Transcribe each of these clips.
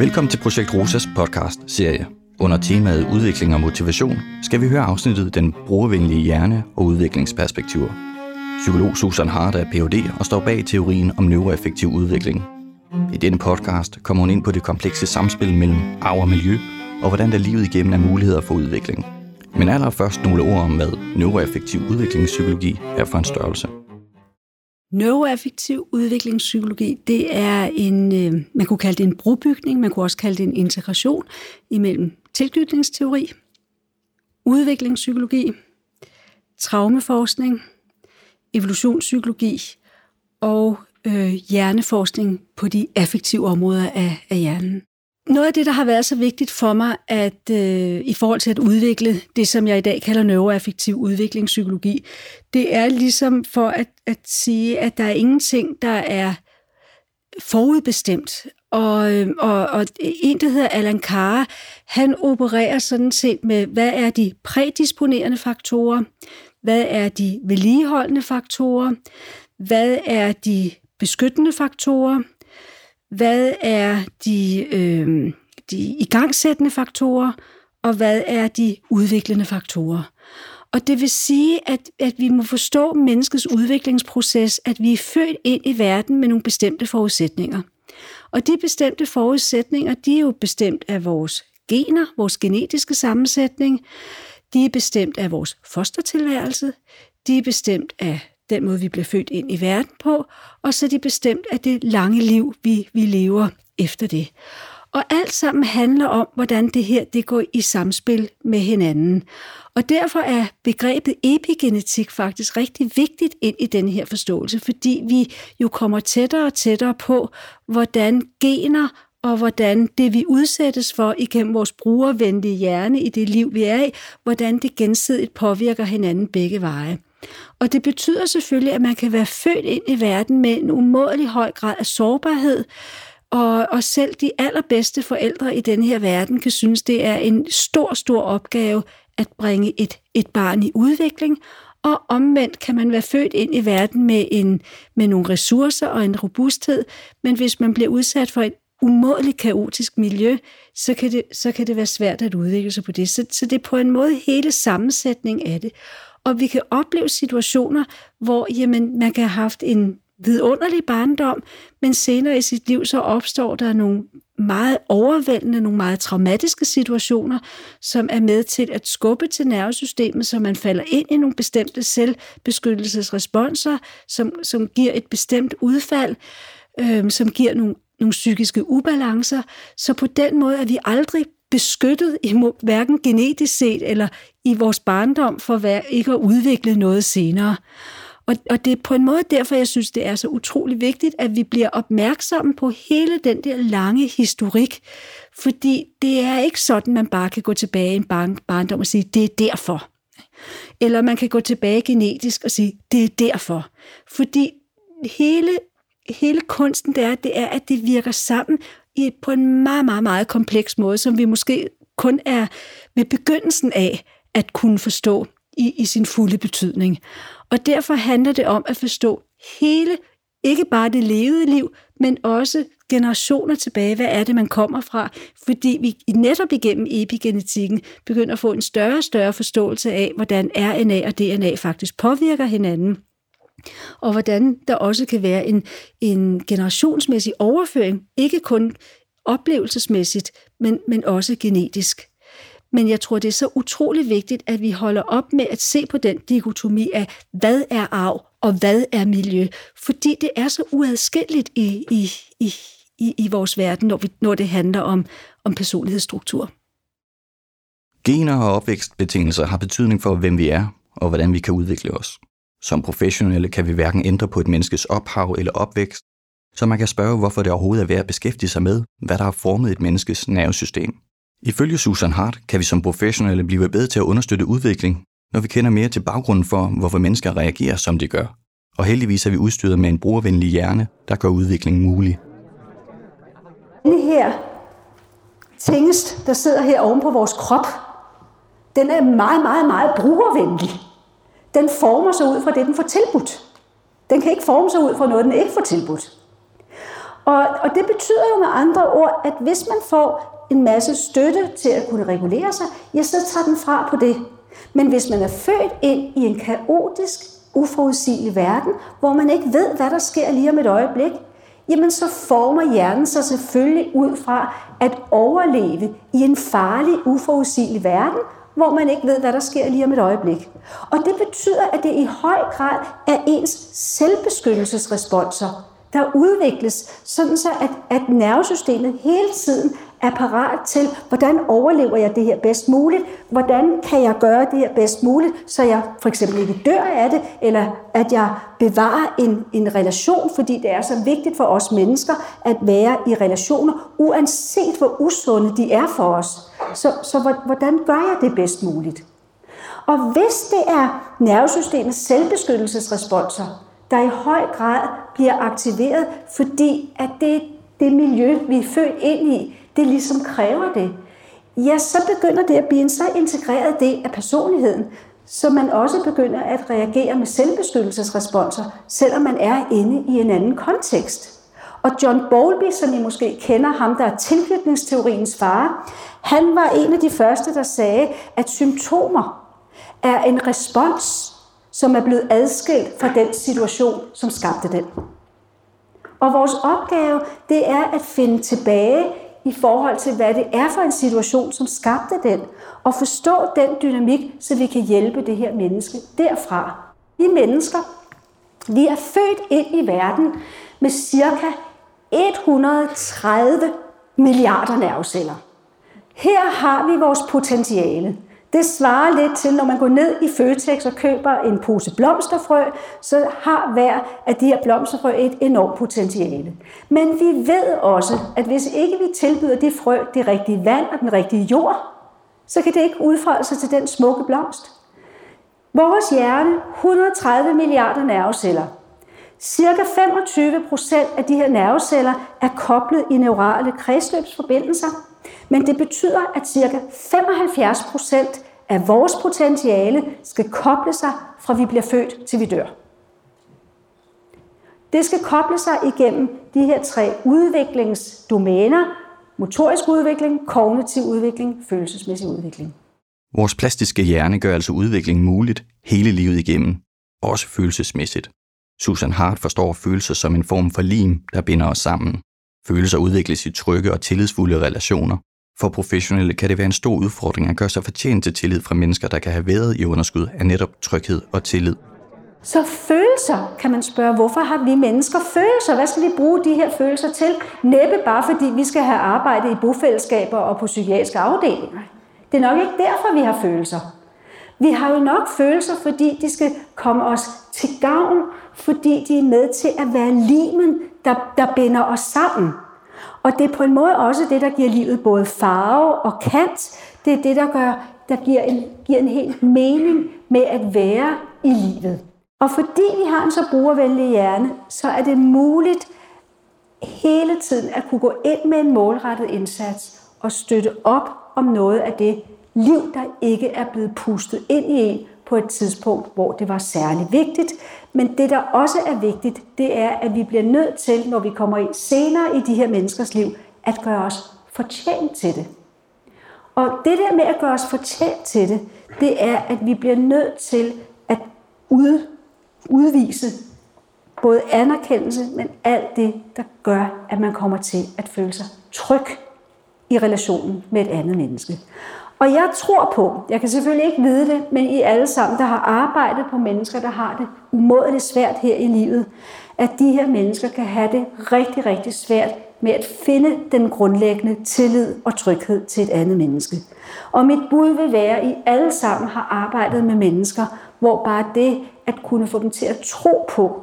Velkommen til Projekt Rosas podcast serie. Under temaet udvikling og motivation skal vi høre afsnittet Den brugervenlige hjerne og udviklingsperspektiver. Psykolog Susan Hart er Ph.D. og står bag teorien om neuroeffektiv udvikling. I denne podcast kommer hun ind på det komplekse samspil mellem arv og miljø, og hvordan der livet igennem er muligheder for udvikling. Men allerførst nogle ord om, hvad neuroeffektiv udviklingspsykologi er for en størrelse. Neuroaffektiv udviklingspsykologi, det er en, øh, man kunne kalde det en brobygning, man kunne også kalde det en integration imellem tilknytningsteori, udviklingspsykologi, traumeforskning, evolutionspsykologi og øh, hjerneforskning på de affektive områder af, af hjernen. Noget af det, der har været så vigtigt for mig, at øh, i forhold til at udvikle det, som jeg i dag kalder neuroaffektiv udviklingspsykologi, det er ligesom for at, at sige, at der er ingenting, der er forudbestemt. Og, øh, og, og en, der hedder Alan Carr, han opererer sådan set med, hvad er de prædisponerende faktorer, hvad er de vedligeholdende faktorer, hvad er de beskyttende faktorer, hvad er de, øh, de igangsættende faktorer, og hvad er de udviklende faktorer. Og det vil sige, at, at vi må forstå menneskets udviklingsproces, at vi er født ind i verden med nogle bestemte forudsætninger. Og de bestemte forudsætninger, de er jo bestemt af vores gener, vores genetiske sammensætning, de er bestemt af vores fostertilværelse, de er bestemt af den måde, vi bliver født ind i verden på, og så er de bestemt af det lange liv, vi, vi lever efter det. Og alt sammen handler om, hvordan det her det går i samspil med hinanden. Og derfor er begrebet epigenetik faktisk rigtig vigtigt ind i den her forståelse, fordi vi jo kommer tættere og tættere på, hvordan gener og hvordan det, vi udsættes for igennem vores brugervenlige hjerne i det liv, vi er i, hvordan det gensidigt påvirker hinanden begge veje. Og det betyder selvfølgelig, at man kan være født ind i verden med en umådelig høj grad af sårbarhed, og, og selv de allerbedste forældre i den her verden kan synes, det er en stor, stor opgave at bringe et, et barn i udvikling, og omvendt kan man være født ind i verden med, en, med nogle ressourcer og en robusthed, men hvis man bliver udsat for et umådeligt kaotisk miljø, så kan, det, så kan det være svært at udvikle sig på det. Så, så det er på en måde hele sammensætning af det. Og vi kan opleve situationer, hvor jamen, man kan have haft en vidunderlig barndom, men senere i sit liv så opstår der nogle meget overvældende, nogle meget traumatiske situationer, som er med til at skubbe til nervesystemet, så man falder ind i nogle bestemte selvbeskyttelsesresponser, som, som giver et bestemt udfald, øh, som giver nogle, nogle psykiske ubalancer. Så på den måde er vi aldrig beskyttet imod hverken genetisk set eller i vores barndom for at ikke at udvikle noget senere. Og, og det er på en måde derfor, jeg synes, det er så utrolig vigtigt, at vi bliver opmærksomme på hele den der lange historik. Fordi det er ikke sådan, man bare kan gå tilbage i en barn, barndom og sige, det er derfor. Eller man kan gå tilbage genetisk og sige, det er derfor. Fordi hele, hele kunsten, det er, det er, at det virker sammen i, på en meget, meget, meget kompleks måde, som vi måske kun er ved begyndelsen af at kunne forstå i, i sin fulde betydning. Og derfor handler det om at forstå hele, ikke bare det levede liv, men også generationer tilbage, hvad er det, man kommer fra? Fordi vi netop igennem epigenetikken begynder at få en større og større forståelse af, hvordan RNA og DNA faktisk påvirker hinanden og hvordan der også kan være en, en generationsmæssig overføring, ikke kun oplevelsesmæssigt, men, men også genetisk. Men jeg tror, det er så utrolig vigtigt, at vi holder op med at se på den dikotomi af, hvad er arv og hvad er miljø, fordi det er så uadskilleligt i, i, i, i, i vores verden, når, vi, når det handler om, om personlighedsstruktur. Gener og opvækstbetingelser har betydning for, hvem vi er og hvordan vi kan udvikle os. Som professionelle kan vi hverken ændre på et menneskes ophav eller opvækst, så man kan spørge, hvorfor det overhovedet er værd at beskæftige sig med, hvad der har formet et menneskes nervesystem. Ifølge Susan Hart kan vi som professionelle blive bedre til at understøtte udvikling, når vi kender mere til baggrunden for, hvorfor mennesker reagerer, som de gør. Og heldigvis er vi udstyret med en brugervenlig hjerne, der gør udviklingen mulig. Denne her tingest, der sidder her oven på vores krop, den er meget, meget, meget brugervenlig den former sig ud fra det, den får tilbudt. Den kan ikke forme sig ud fra noget, den ikke får tilbudt. Og, og det betyder jo med andre ord, at hvis man får en masse støtte til at kunne regulere sig, ja, så tager den fra på det. Men hvis man er født ind i en kaotisk, uforudsigelig verden, hvor man ikke ved, hvad der sker lige om et øjeblik, jamen så former hjernen sig selvfølgelig ud fra at overleve i en farlig, uforudsigelig verden, hvor man ikke ved, hvad der sker lige om et øjeblik. Og det betyder, at det i høj grad er ens selvbeskyttelsesresponser, der udvikles, sådan så at, at nervesystemet hele tiden er parat til, hvordan overlever jeg det her bedst muligt, hvordan kan jeg gøre det her bedst muligt, så jeg for eksempel ikke dør af det, eller at jeg bevarer en, en relation, fordi det er så vigtigt for os mennesker at være i relationer, uanset hvor usunde de er for os. Så, så hvordan gør jeg det bedst muligt? Og hvis det er nervesystemets selvbeskyttelsesresponser, der i høj grad bliver aktiveret, fordi at det, det miljø, vi er født ind i, det ligesom kræver det, ja, så begynder det at blive en så integreret del af personligheden, så man også begynder at reagere med selvbeskyttelsesresponser, selvom man er inde i en anden kontekst. Og John Bowlby, som I måske kender ham, der er tilknytningsteoriens far, han var en af de første, der sagde, at symptomer er en respons, som er blevet adskilt fra den situation, som skabte den. Og vores opgave, det er at finde tilbage i forhold til, hvad det er for en situation, som skabte den, og forstå den dynamik, så vi kan hjælpe det her menneske derfra. Vi mennesker, vi er født ind i verden med cirka 130 milliarder nerveceller. Her har vi vores potentiale. Det svarer lidt til, når man går ned i Føtex og køber en pose blomsterfrø, så har hver af de her blomsterfrø et enormt potentiale. Men vi ved også, at hvis ikke vi tilbyder det frø det rigtige vand og den rigtige jord, så kan det ikke udfolde sig til den smukke blomst. Vores hjerne, 130 milliarder nerveceller. Cirka 25 procent af de her nerveceller er koblet i neurale kredsløbsforbindelser, men det betyder, at ca. 75 procent af vores potentiale skal koble sig fra vi bliver født til vi dør. Det skal koble sig igennem de her tre udviklingsdomæner. Motorisk udvikling, kognitiv udvikling, følelsesmæssig udvikling. Vores plastiske hjerne gør altså udvikling muligt hele livet igennem, også følelsesmæssigt. Susan Hart forstår følelser som en form for lim, der binder os sammen. Følelser udvikles i trygge og tillidsfulde relationer. For professionelle kan det være en stor udfordring at gøre sig fortjent til tillid fra mennesker, der kan have været i underskud af netop tryghed og tillid. Så følelser, kan man spørge, hvorfor har vi mennesker følelser? Hvad skal vi bruge de her følelser til? Næppe bare fordi vi skal have arbejde i bofællesskaber og på psykiatriske afdelinger. Det er nok ikke derfor, vi har følelser. Vi har jo nok følelser, fordi de skal komme os til gavn, fordi de er med til at være limen, der, der binder os sammen. Og det er på en måde også det, der giver livet både farve og kant. Det er det, der gør, der giver en, giver en helt mening med at være i livet. Og fordi vi har en så brugervenlig hjerne, så er det muligt hele tiden at kunne gå ind med en målrettet indsats og støtte op om noget af det liv, der ikke er blevet pustet ind i en på et tidspunkt, hvor det var særlig vigtigt. Men det, der også er vigtigt, det er, at vi bliver nødt til, når vi kommer ind senere i de her menneskers liv, at gøre os fortjent til det. Og det der med at gøre os fortjent til det, det er, at vi bliver nødt til at ud, udvise både anerkendelse, men alt det, der gør, at man kommer til at føle sig tryg i relationen med et andet menneske. Og jeg tror på, jeg kan selvfølgelig ikke vide det, men I alle sammen, der har arbejdet på mennesker, der har det umådeligt svært her i livet, at de her mennesker kan have det rigtig, rigtig svært med at finde den grundlæggende tillid og tryghed til et andet menneske. Og mit bud vil være, at I alle sammen har arbejdet med mennesker, hvor bare det at kunne få dem til at tro på,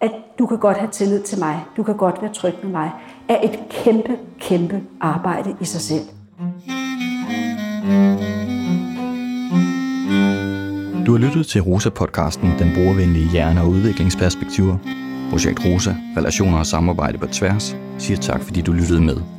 at du kan godt have tillid til mig, du kan godt være tryg med mig, er et kæmpe, kæmpe arbejde i sig selv. Du har lyttet til Rosa-podcasten Den brugervenlige hjerne og udviklingsperspektiver. Projekt Rosa, relationer og samarbejde på tværs, siger tak fordi du lyttede med.